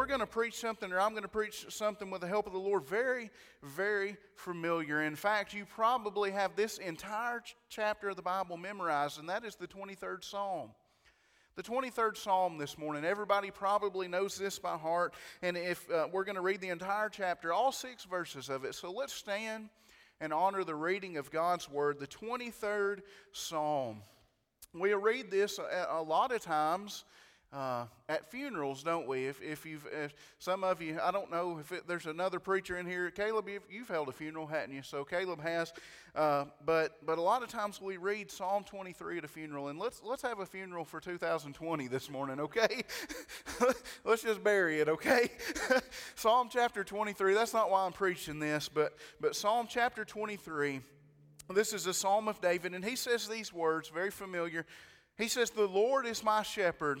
we're going to preach something, or I'm going to preach something with the help of the Lord, very, very familiar. In fact, you probably have this entire ch- chapter of the Bible memorized, and that is the 23rd Psalm. The 23rd Psalm this morning, everybody probably knows this by heart, and if uh, we're going to read the entire chapter, all six verses of it. So let's stand and honor the reading of God's Word, the 23rd Psalm. We read this a, a lot of times uh, at funerals, don't we? If, if you've, if some of you, I don't know if it, there's another preacher in here. Caleb, you've, you've, held a funeral, hadn't you? So Caleb has. Uh, but, but a lot of times we read Psalm 23 at a funeral, and let's, let's have a funeral for 2020 this morning, okay? let's just bury it, okay? Psalm chapter 23, that's not why I'm preaching this, but, but Psalm chapter 23. This is a psalm of David, and he says these words, very familiar. He says, The Lord is my shepherd.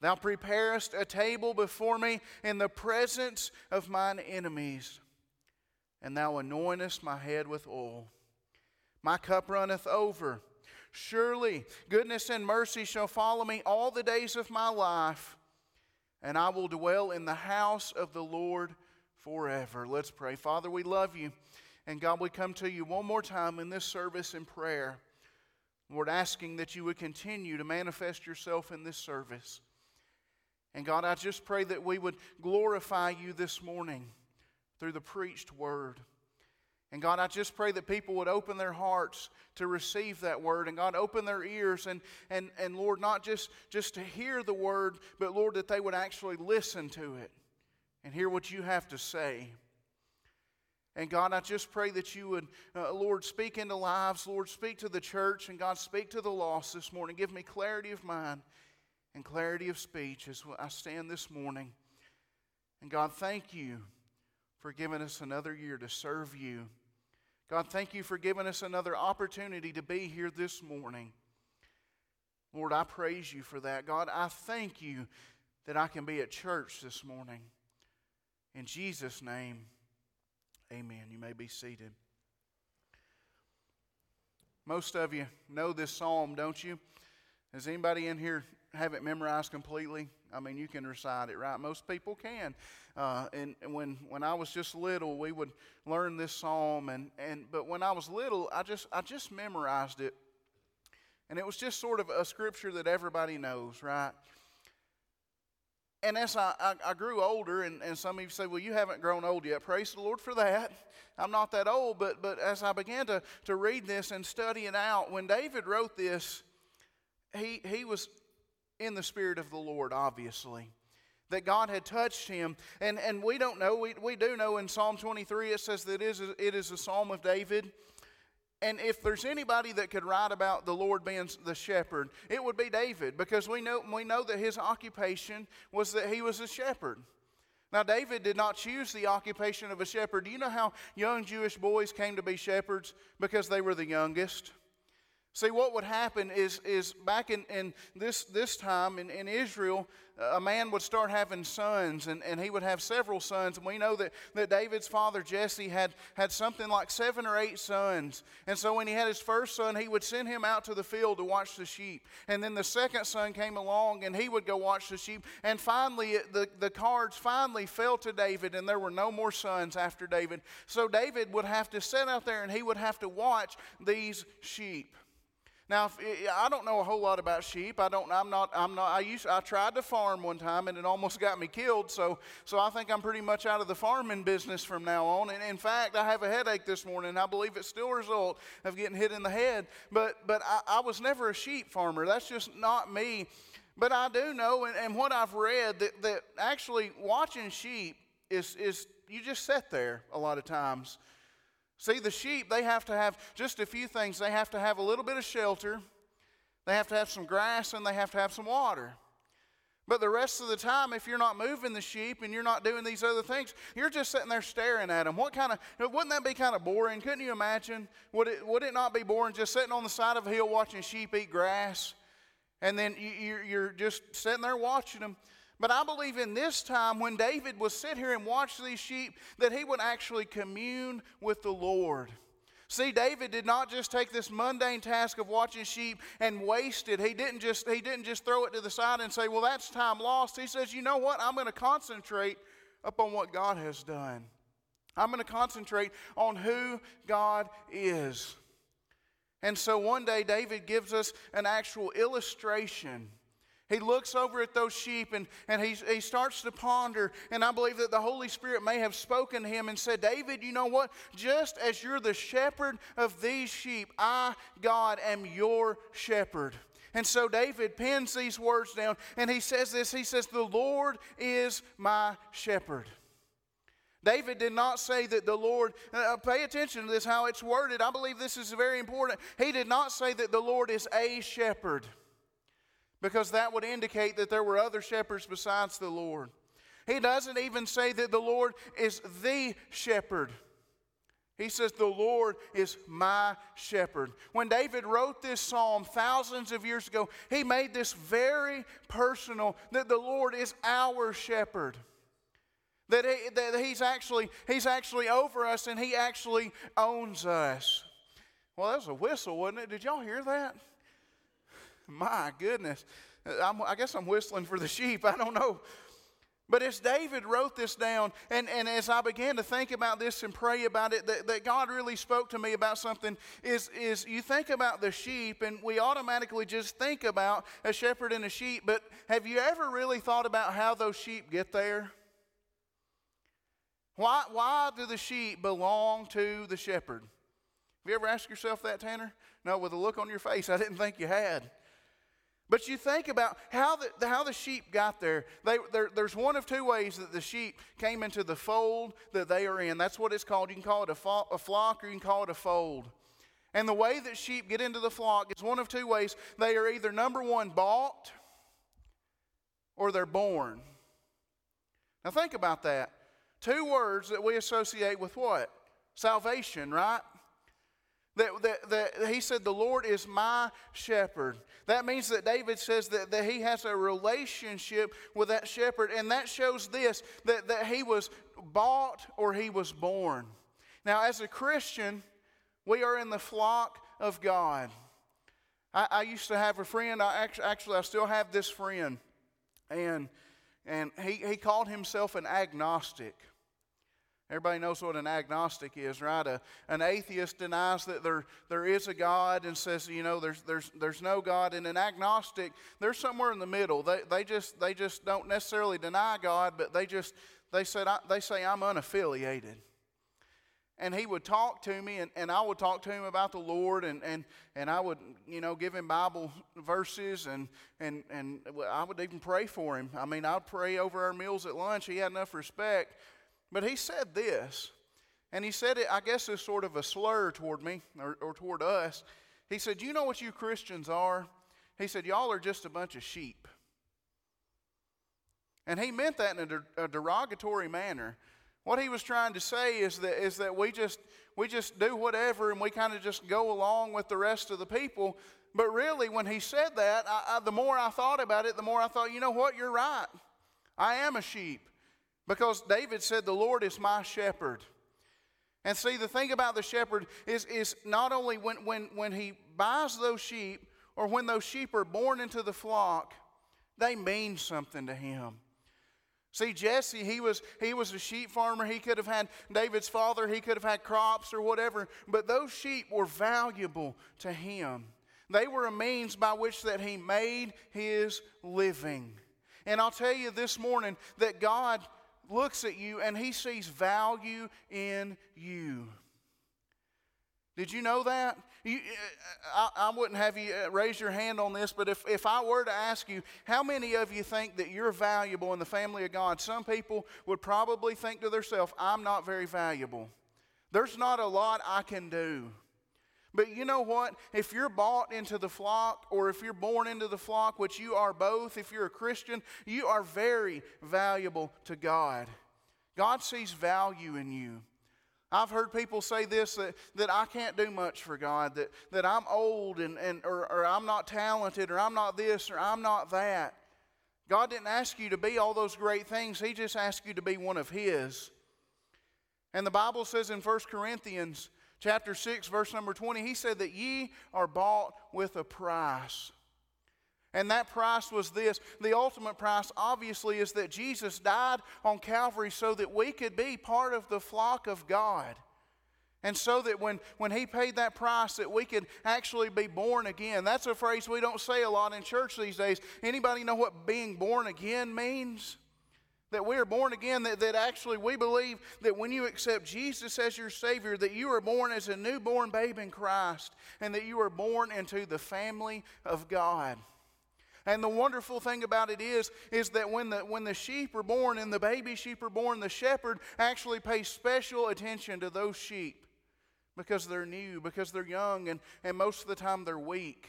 Thou preparest a table before me in the presence of mine enemies, and thou anointest my head with oil. My cup runneth over. Surely goodness and mercy shall follow me all the days of my life, and I will dwell in the house of the Lord forever. Let's pray. Father, we love you. And God, we come to you one more time in this service in prayer. Lord, asking that you would continue to manifest yourself in this service. And God, I just pray that we would glorify you this morning through the preached word. And God, I just pray that people would open their hearts to receive that word. And God, open their ears and, and, and Lord, not just, just to hear the word, but Lord, that they would actually listen to it and hear what you have to say. And God, I just pray that you would, uh, Lord, speak into lives. Lord, speak to the church. And God, speak to the lost this morning. Give me clarity of mind and clarity of speech as I stand this morning. And God, thank you for giving us another year to serve you. God, thank you for giving us another opportunity to be here this morning. Lord, I praise you for that. God, I thank you that I can be at church this morning. In Jesus' name, amen. You may be seated. Most of you know this psalm, don't you? Has anybody in here have it memorized completely. I mean, you can recite it, right? Most people can. Uh, and, when when I was just little, we would learn this psalm, and and but when I was little, I just I just memorized it, and it was just sort of a scripture that everybody knows, right? And as I, I, I, grew older, and, and some of you say, well, you haven't grown old yet. Praise the Lord for that. I'm not that old, but, but as I began to, to read this and study it out, when David wrote this, he, he was in the Spirit of the Lord, obviously. That God had touched him. And, and we don't know, we, we do know in Psalm 23 it says that it is, a, it is a psalm of David. And if there's anybody that could write about the Lord being the shepherd, it would be David because we know, we know that his occupation was that he was a shepherd. Now, David did not choose the occupation of a shepherd. Do you know how young Jewish boys came to be shepherds? Because they were the youngest. See, what would happen is, is back in, in this, this time in, in Israel, a man would start having sons, and, and he would have several sons. And we know that, that David's father, Jesse, had, had something like seven or eight sons. And so when he had his first son, he would send him out to the field to watch the sheep. And then the second son came along, and he would go watch the sheep. And finally, the, the cards finally fell to David, and there were no more sons after David. So David would have to sit out there, and he would have to watch these sheep. Now, if, eh, I don't know a whole lot about sheep. I don't. I'm not. I'm not. I used. I tried to farm one time, and it almost got me killed. So, so I think I'm pretty much out of the farming business from now on. And in fact, I have a headache this morning. I believe it's still a result of getting hit in the head. But, but I, I was never a sheep farmer. That's just not me. But I do know, and, and what I've read, that, that actually watching sheep is is you just sit there a lot of times See, the sheep, they have to have just a few things. They have to have a little bit of shelter, they have to have some grass, and they have to have some water. But the rest of the time, if you're not moving the sheep and you're not doing these other things, you're just sitting there staring at them. What kind of, wouldn't that be kind of boring? Couldn't you imagine? Would it, would it not be boring just sitting on the side of a hill watching sheep eat grass? And then you, you're just sitting there watching them. But I believe in this time when David would sit here and watch these sheep, that he would actually commune with the Lord. See, David did not just take this mundane task of watching sheep and waste it. He didn't just, he didn't just throw it to the side and say, well, that's time lost. He says, you know what? I'm going to concentrate upon what God has done. I'm going to concentrate on who God is. And so one day, David gives us an actual illustration he looks over at those sheep and, and he, he starts to ponder. And I believe that the Holy Spirit may have spoken to him and said, David, you know what? Just as you're the shepherd of these sheep, I, God, am your shepherd. And so David pens these words down and he says this He says, The Lord is my shepherd. David did not say that the Lord, uh, pay attention to this, how it's worded. I believe this is very important. He did not say that the Lord is a shepherd because that would indicate that there were other shepherds besides the Lord. He doesn't even say that the Lord is the shepherd. He says, The Lord is my shepherd. When David wrote this psalm thousands of years ago, he made this very personal that the Lord is our shepherd. That, he, that he's, actually, he's actually over us and he actually owns us. Well, that was a whistle, wasn't it? Did y'all hear that? My goodness. I'm, i guess I'm whistling for the sheep. I don't know. But as David wrote this down, and, and as I began to think about this and pray about it, that, that God really spoke to me about something is, is you think about the sheep, and we automatically just think about a shepherd and a sheep, but have you ever really thought about how those sheep get there? Why, why do the sheep belong to the shepherd? Have you ever asked yourself that, Tanner? No, with a look on your face, I didn't think you had. But you think about how the, how the sheep got there. They, there's one of two ways that the sheep came into the fold that they are in. That's what it's called. You can call it a, fo- a flock or you can call it a fold. And the way that sheep get into the flock is one of two ways. They are either number one, bought, or they're born. Now think about that. Two words that we associate with what? Salvation, right? That, that, that, he said, The Lord is my shepherd. That means that David says that, that he has a relationship with that shepherd, and that shows this that, that he was bought or he was born. Now, as a Christian, we are in the flock of God. I, I used to have a friend, I actually, actually, I still have this friend, and, and he, he called himself an agnostic. Everybody knows what an agnostic is, right? A, an atheist denies that there, there is a God and says, you know, there's, there's, there's no God. And an agnostic, they're somewhere in the middle. They, they, just, they just don't necessarily deny God, but they just, they, said, they say, I'm unaffiliated. And he would talk to me, and, and I would talk to him about the Lord, and, and, and I would, you know, give him Bible verses, and, and, and I would even pray for him. I mean, I'd pray over our meals at lunch. He had enough respect but he said this, and he said it, I guess, as sort of a slur toward me or, or toward us. He said, You know what you Christians are? He said, Y'all are just a bunch of sheep. And he meant that in a, der- a derogatory manner. What he was trying to say is that, is that we, just, we just do whatever and we kind of just go along with the rest of the people. But really, when he said that, I, I, the more I thought about it, the more I thought, you know what, you're right. I am a sheep. Because David said, The Lord is my shepherd. And see, the thing about the shepherd is, is not only when, when, when he buys those sheep or when those sheep are born into the flock, they mean something to him. See, Jesse, he was, he was a sheep farmer. He could have had David's father, he could have had crops or whatever, but those sheep were valuable to him. They were a means by which that he made his living. And I'll tell you this morning that God looks at you and he sees value in you. Did you know that? You, I, I, wouldn't have you uh, raise your hand on this, but if, if I were to ask you, how many of you think that you're valuable in the family of God? Some people would probably think to themselves, I'm not very valuable. There's not a lot I can do. But you know what? If you're bought into the flock, or if you're born into the flock, which you are both, if you're a Christian, you are very valuable to God. God sees value in you. I've heard people say this that, that I can't do much for God, that, that I'm old and, and or, or I'm not talented, or I'm not this, or I'm not that. God didn't ask you to be all those great things, He just asked you to be one of His. And the Bible says in 1 Corinthians chapter 6, verse number 20, he said that ye are bought with a price. And that price was this. The ultimate price, obviously, is that Jesus died on Calvary so that we could be part of the flock of God. And so that when, when he paid that price, that we could actually be born again. That's a phrase we don't say a lot in church these days. Anybody know what being born again means? That we are born again, that, that actually we believe that when you accept Jesus as your Savior, that you are born as a newborn babe in Christ, and that you are born into the family of God. And the wonderful thing about it is, is that when the, when the sheep are born and the baby sheep are born, the shepherd actually pays special attention to those sheep because they're new, because they're young, and, and most of the time they're weak.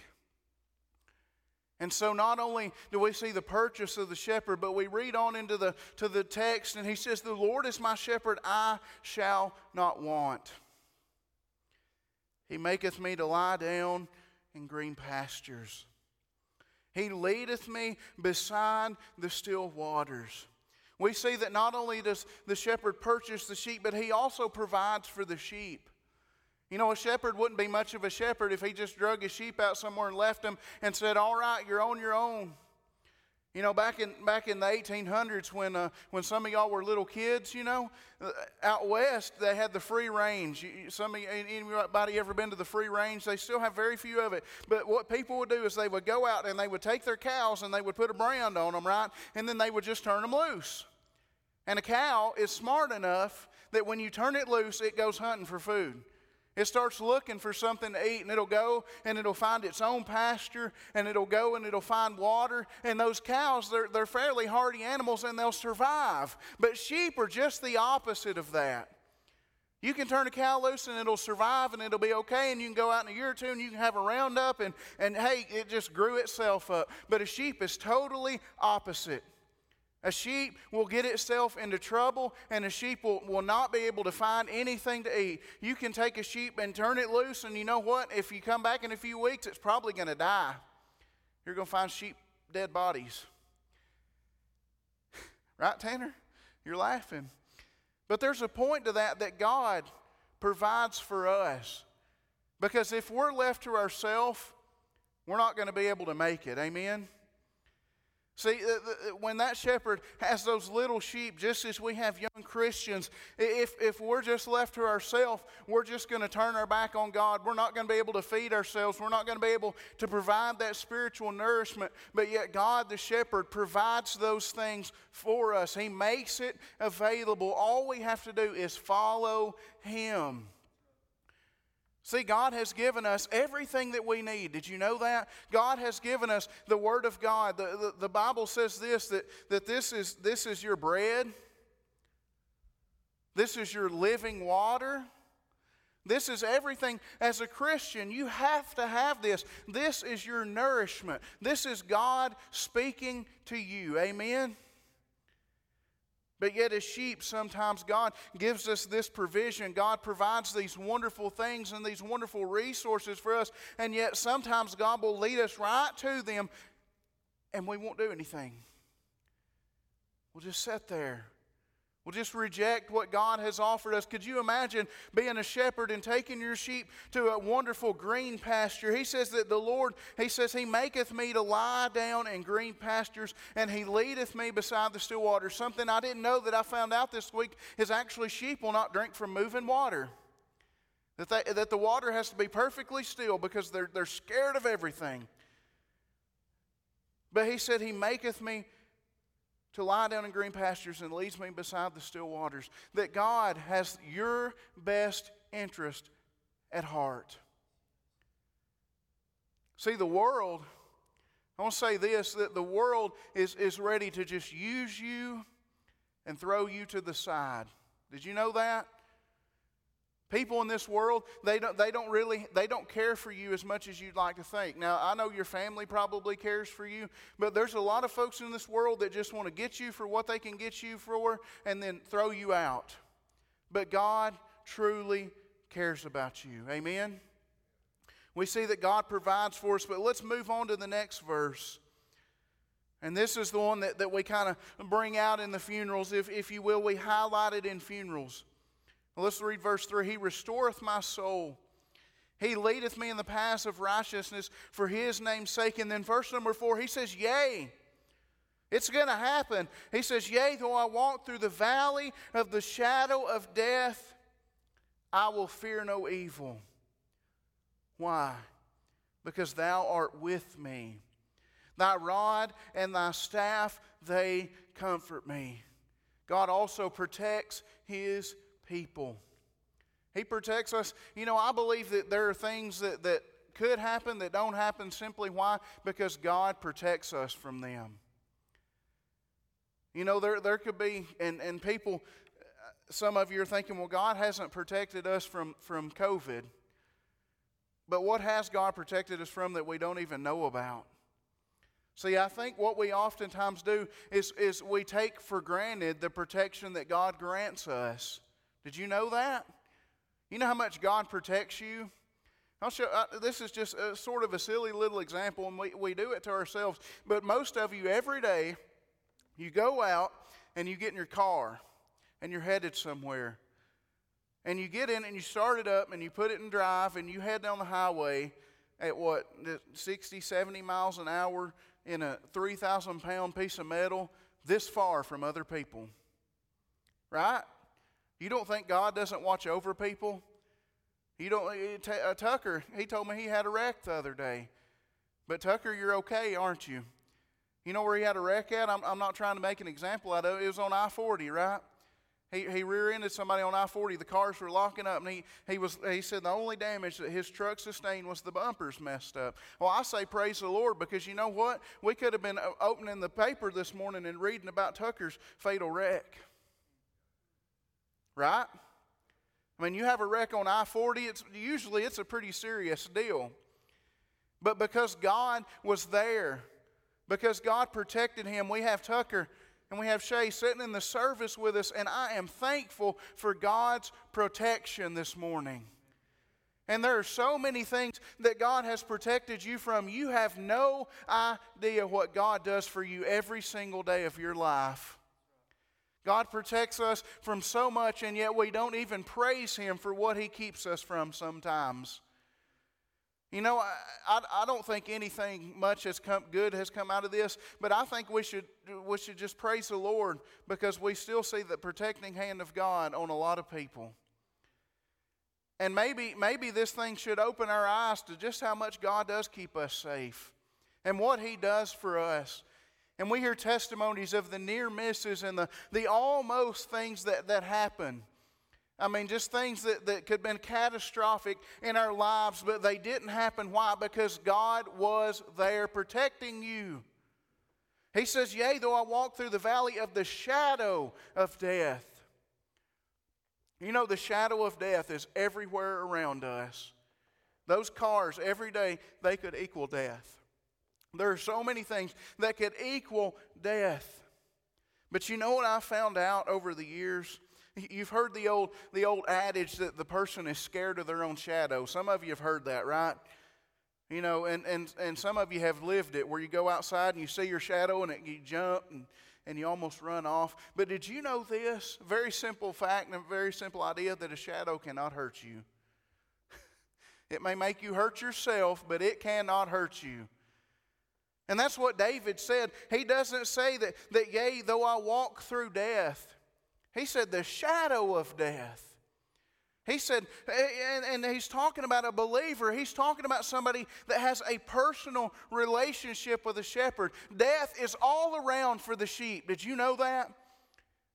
And so not only do we see the purchase of the shepherd, but we read on into the to the text and he says, "The Lord is my shepherd, I shall not want. He maketh me to lie down in green pastures. He leadeth me beside the still waters." We see that not only does the shepherd purchase the sheep, but he also provides for the sheep. You know, a shepherd wouldn't be much of a shepherd if he just drug his sheep out somewhere and left them and said, All right, you're on your own. You know, back in back in the 1800s, when uh, when some of y'all were little kids, you know, uh, out west they had the free range. Some of you, anybody ever been to the free range? They still have very few of it. But what people would do is they would go out and they would take their cows and they would put a brand on them, right? And then they would just turn them loose. And a cow is smart enough that when you turn it loose, it goes hunting for food. It starts looking for something to eat and it'll go and it'll find its own pasture and it'll go and it'll find water. And those cows, they're, they're fairly hardy animals and they'll survive. But sheep are just the opposite of that. You can turn a cow loose and it'll survive and it'll be okay, and you can go out in a year or two and you can have a roundup, and, and hey, it just grew itself up. But a sheep is totally opposite. A sheep will get itself into trouble, and a sheep will, will not be able to find anything to eat. You can take a sheep and turn it loose, and you know what? If you come back in a few weeks, it's probably going to die. You're going to find sheep dead bodies. right, Tanner? You're laughing. But there's a point to that that God provides for us. Because if we're left to ourselves, we're not going to be able to make it. Amen? See, when that shepherd has those little sheep, just as we have young Christians, if, if we're just left to ourselves, we're just going to turn our back on God. We're not going to be able to feed ourselves. We're not going to be able to provide that spiritual nourishment. But yet, God, the shepherd, provides those things for us. He makes it available. All we have to do is follow Him. See, God has given us everything that we need. Did you know that? God has given us the Word of God. The, the, the, Bible says this that, that this, is, this is your bread, this is your living water. This is everything. As a Christian, you have to have this. This is your nourishment. This is God speaking to you. Amen? But yet, as sheep, sometimes God gives us this provision. God provides these wonderful things and these wonderful resources for us. And yet, sometimes God will lead us right to them and we won't do anything. We'll just sit there We'll just reject what God has offered us. Could you imagine being a shepherd and taking your sheep to a wonderful green pasture? He says that the Lord, He says, He maketh me to lie down in green pastures, and He leadeth me beside the still waters. Something I didn't know that I found out this week is actually sheep will not drink from moving water. That, they, that the water has to be perfectly still because they're, they're scared of everything. But He said, He maketh me to lie down in green pastures and leads me beside the still waters. That God has your best interest at heart. See, the world, I want to say this that the world is, is ready to just use you and throw you to the side. Did you know that? People in this world, they don't, they don't really, they don't care for you as much as you'd like to think. Now, I know your family probably cares for you, but there's a lot of folks in this world that just want to get you for what they can get you for and then throw you out. But God truly cares about you. Amen? We see that God provides for us, but let's move on to the next verse. And this is the one that, that we kind of bring out in the funerals, if, if you will. We highlight it in funerals. Let's read verse 3. He restoreth my soul. He leadeth me in the paths of righteousness for his name's sake. And then verse number 4, he says, Yea. It's going to happen. He says, Yea, though I walk through the valley of the shadow of death, I will fear no evil. Why? Because thou art with me. Thy rod and thy staff, they comfort me. God also protects his people. He protects us. You know, I believe that there are things that, that could happen that don't happen simply why? Because God protects us from them. You know, there, there could be, and, and people, uh, some of you are thinking, well, God hasn't protected us from, from COVID. But what has God protected us from that we don't even know about? See, I think what we oftentimes do is, is we take for granted the protection that God grants us. Did you know that? You know how much God protects you? I'll show, uh, this is just a, sort of a silly little example, and we, we do it to ourselves. But most of you, every day, you go out and you get in your car and you're headed somewhere. And you get in and you start it up and you put it in drive and you head down the highway at what, 60, 70 miles an hour in a 3,000 pound piece of metal this far from other people. Right? You don't think God doesn't watch over people? You don't. Eh, uh, Tucker, he told me he had a wreck the other day. But Tucker, you're okay, aren't you? You know where he had a wreck at? I'm, I'm not trying to make an example out of it. It was on I 40, right? He, he rear ended somebody on I 40. The cars were locking up, and he, he, was, he said the only damage that his truck sustained was the bumpers messed up. Well, I say praise the Lord because you know what? We could have been uh, opening the paper this morning and reading about Tucker's fatal wreck right? I mean, you have a wreck on I 40, it's, usually it's a pretty serious deal. But because God was there, because God protected him, we have Tucker and we have Shay sitting in the service with us, and I am thankful for God's protection this morning. And there are so many things that God has protected you from. You have no idea what God does for you every single day of your life. God protects us from so much, and yet we don't even praise Him for what He keeps us from sometimes. You know, I, I, I, don't think anything much has come good has come out of this, but I think we should we should just praise the Lord because we still see the protecting hand of God on a lot of people. And maybe maybe this thing should open our eyes to just how much God does keep us safe and what He does for us. And we hear testimonies of the near misses and the, the almost things that, that happen. I mean, just things that, that could have been catastrophic in our lives, but they didn't happen. Why? Because God was there protecting you. He says, Yea, though I walk through the valley of the shadow of death. You know, the shadow of death is everywhere around us. Those cars, every day, they could equal death. There are so many things that could equal death. But you know what I found out over the years? You've heard the old, the old adage that the person is scared of their own shadow. Some of you have heard that, right? You know, and, and, and some of you have lived it where you go outside and you see your shadow and it, you jump and, and you almost run off. But did you know this? Very simple fact and a very simple idea that a shadow cannot hurt you. it may make you hurt yourself, but it cannot hurt you. And that's what David said. He doesn't say that, that yea, though I walk through death. He said, the shadow of death. He said, and, he's talking about a believer. He's talking about somebody that has a personal relationship with a shepherd. Death is all around for the sheep. Did you know that?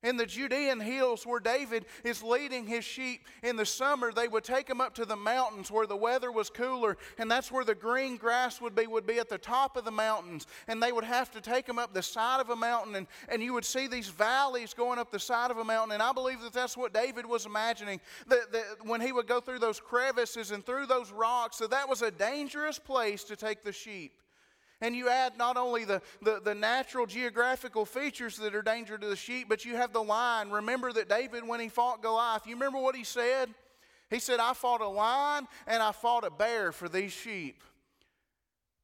In the Judean hills where David is leading his sheep, in the summer they would take him up to the mountains where the weather was cooler, and that's where the green grass would be, would be at the top of the mountains. And they would have to take him up the side of a mountain, and, and you would see these valleys going up the side of a mountain. And I believe that that's what David was imagining, that, that when he would go through those crevices and through those rocks, that that was a dangerous place to take the sheep. And you add not only the, the, the, natural geographical features that are danger to the sheep, but you have the lion. Remember that David, when he fought Goliath, you remember what he said? He said, I fought a lion and I fought a bear for these sheep.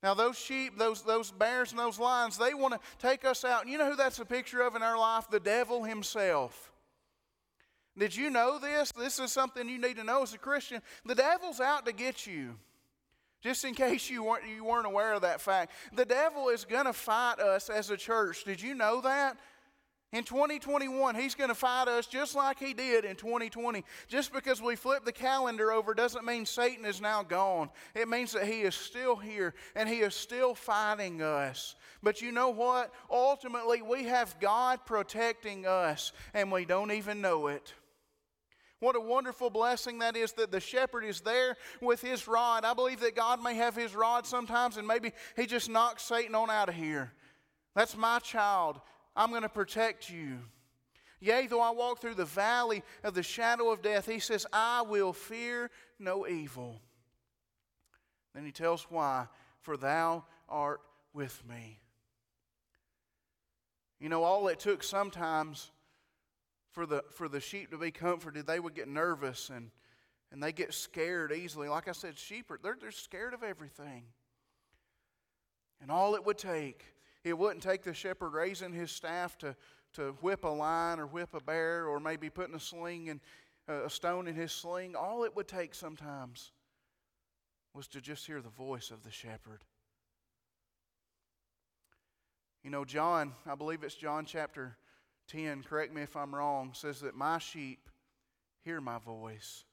Now, those sheep, those, those bears, and those lions, they want to take us out. And you know who that's a picture of in our life? The devil himself. Did you know this? This is something you need to know as a Christian. The devil's out to get you. Just in case you weren't, you weren't aware of that fact, the devil is going to fight us as a church. Did you know that? In 2021, he's going to fight us just like he did in 2020. Just because we flip the calendar over doesn't mean Satan is now gone. It means that he is still here and he is still fighting us. But you know what? Ultimately, we have God protecting us and we don't even know it. What a wonderful blessing that is that the shepherd is there with his rod. I believe that God may have his rod sometimes and maybe he just knocks Satan on out of here. That's my child. I'm going to protect you. Yea, though I walk through the valley of the shadow of death, he says, I will fear no evil. Then he tells why, for thou art with me. You know, all it took sometimes for the, for the sheep to be comforted, they would get nervous and, and they get scared easily. Like I said, sheep are they're, they're scared of everything. And all it would take, it wouldn't take the shepherd raising his staff to, to whip a lion or whip a bear or maybe putting a sling and uh, a stone in his sling. All it would take sometimes was to just hear the voice of the shepherd. You know, John, I believe it's John chapter 10, correct me if I'm wrong, says that my sheep hear my voice.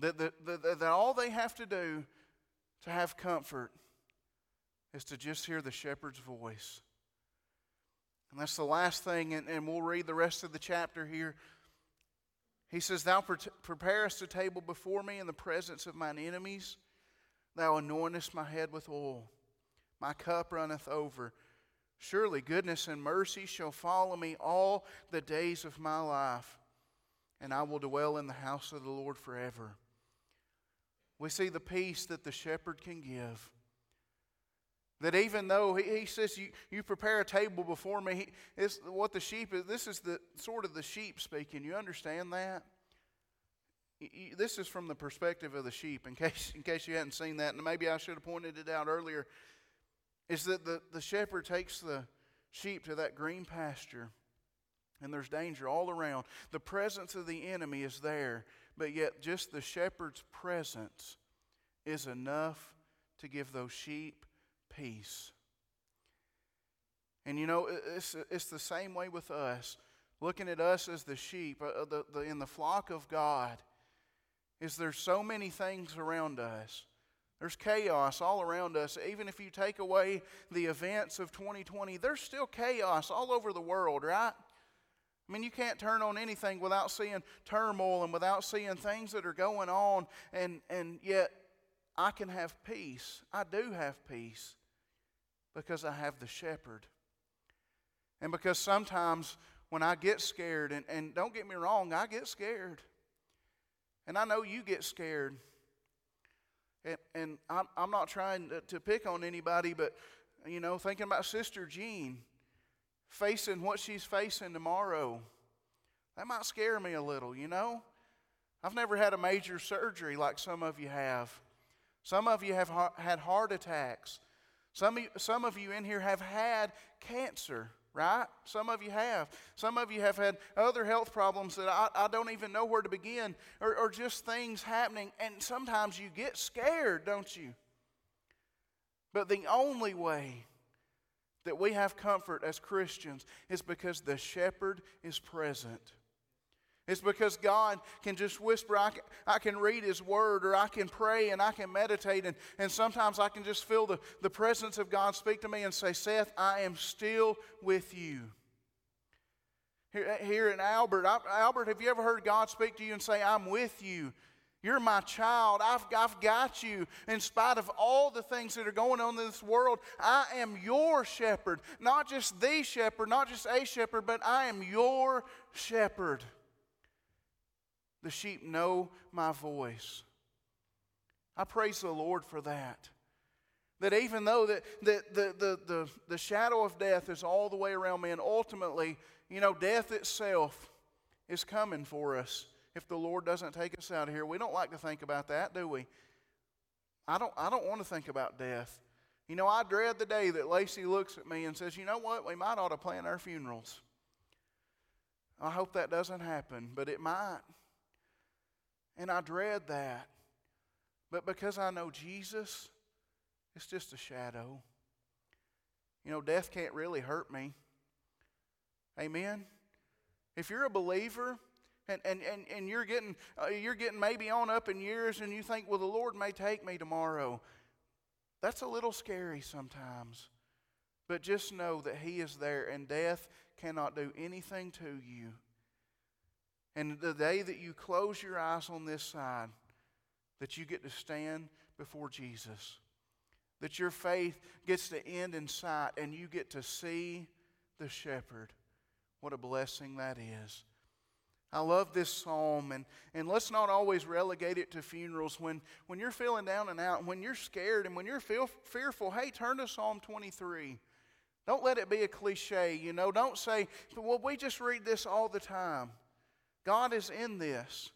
That, that, that, that all they have to do to have comfort is to just hear the shepherd's voice. And that's the last thing, and, and we'll read the rest of the chapter here. He says, Thou pre- preparest a table before me in the presence of mine enemies. Thou anointest my head with oil. My cup runneth over. Surely goodness and mercy shall follow me all the days of my life, and I will dwell in the house of the Lord forever. We see the peace that the shepherd can give. That even though he, he says, you, you prepare a table before me, it's what the sheep is, this is the sort of the sheep speaking. You understand that? this is from the perspective of the sheep, in case, in case you hadn't seen that, and maybe I should have pointed it out earlier is that the, the shepherd takes the sheep to that green pasture and there's danger all around. The presence of the enemy is there, but yet just the shepherd's presence is enough to give those sheep peace. And you know, it's, it's the same way with us. Looking at us as the sheep uh, the, the, in the flock of God, is there so many things around us there's chaos all around us. Even if you take away the events of 2020, there's still chaos all over the world, right? I mean, you can't turn on anything without seeing turmoil and without seeing things that are going on, and, and yet I can have peace. I do have peace because I have the shepherd. And because sometimes when I get scared, and, and don't get me wrong, I get scared. And I know you get scared. And, and I'm, I'm not trying to, to pick on anybody, but, you know, thinking about Sister Jean facing what she's facing tomorrow, that might scare me a little, you know? I've never had a major surgery like some of you have. Some of you have had heart attacks. Some some of you in here have had cancer right? Some of you have. Some of you have had other health problems that I, I don't even know where to begin, or, or just things happening. And sometimes you get scared, don't you? But the only way that we have comfort as Christians is because the shepherd is present. It's because God can just whisper, I can, I can read His Word, or I can pray and I can meditate, and, and sometimes I can just feel the, the presence of God speak to me and say, Seth, I am still with you. Here, uh, here in Albert, I, Albert, have you ever heard God speak to you and say, I'm with you? You're my child. I've, I've got you. In spite of all the things that are going on in this world, I am your shepherd. Not just the shepherd, not just a shepherd, but I am your shepherd. The sheep know my voice. I praise the Lord for that. That even though that the, the, the, the, the shadow of death is all the way around me, and ultimately, you know, death itself is coming for us if the Lord doesn't take us out of here. We don't like to think about that, do we? I don't, I don't want to think about death. You know, I dread the day that Lacey looks at me and says, you know what, we might ought to plan our funerals. I hope that doesn't happen, but it might. And I dread that. But because I know Jesus, it's just a shadow. You know, death can't really hurt me. Amen? If you're a believer, and, and, and, and you're, getting, uh, you're getting maybe on up in years and you think, well, the Lord may take me tomorrow. That's a little scary sometimes. But just know that He is there and death cannot do anything to you. And the day that you close your eyes on this side, that you get to stand before Jesus, that your faith gets to end in sight and you get to see the shepherd. What a blessing that is. I love this psalm, and, and let's not always relegate it to funerals. When, when you're feeling down and out, when you're scared, and when you're feel, fearful, hey, turn to Psalm 23. Don't let it be a cliche, you know. Don't say, well, we just read this all the time. God is in this,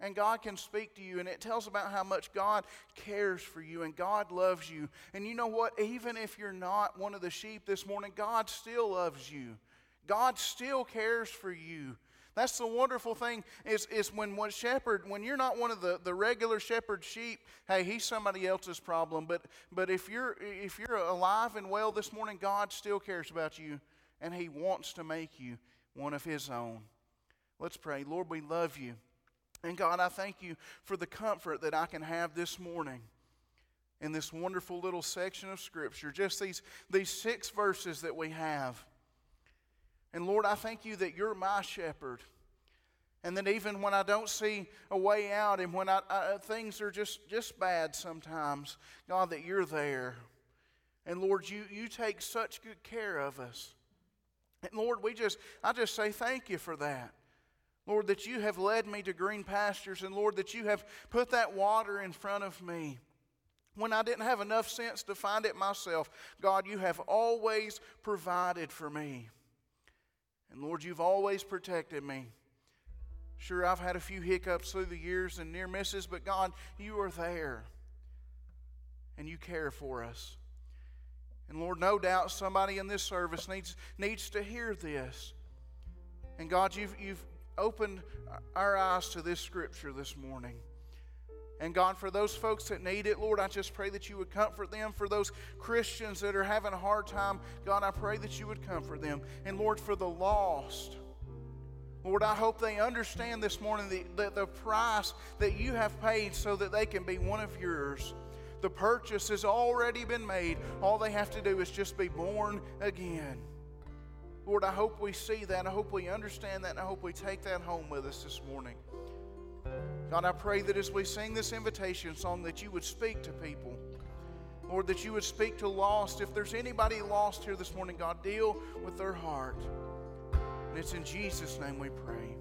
and God can speak to you, and it tells about how much God cares for you, and God loves you. And you know what? Even if you're not one of the sheep this morning, God still loves you. God still cares for you. That's the wonderful thing is, is when one shepherd, when you're not one of the, the regular shepherd sheep, hey, he's somebody else's problem. But but if you're if you're alive and well this morning, God still cares about you and he wants to make you one of his own. Let's pray. Lord, we love you. And God, I thank you for the comfort that I can have this morning in this wonderful little section of Scripture. Just these, these six verses that we have. And Lord, I thank you that you're my shepherd. And that even when I don't see a way out and when I, I, things are just, just bad sometimes, God, that you're there. And Lord, you, you take such good care of us. And Lord, we just, I just say thank you for that. Lord, that you have led me to green pastures, and Lord, that you have put that water in front of me. When I didn't have enough sense to find it myself, God, you have always provided for me. And Lord, you've always protected me. Sure, I've had a few hiccups through the years and near misses, but God, you are there. And you care for us. And Lord, no doubt somebody in this service needs, needs to hear this. And God, you've, you've opened our eyes to this scripture this morning. And God, for those folks that need it, Lord, I just pray that you would comfort them. For those Christians that are having a hard time, God, I pray that you would comfort them. And Lord, for the lost, Lord, I hope they understand this morning the, the, the price that you have paid so that they can be one of yours. The purchase has already been made. All they have to do is just be born again. Lord, I hope we see that. I hope we understand that. And I hope we take that home with us this morning. God, I pray that as we sing this invitation song, that you would speak to people. Lord, that you would speak to lost. If there's anybody lost here this morning, God, deal with their heart. And it's in Jesus' name we pray.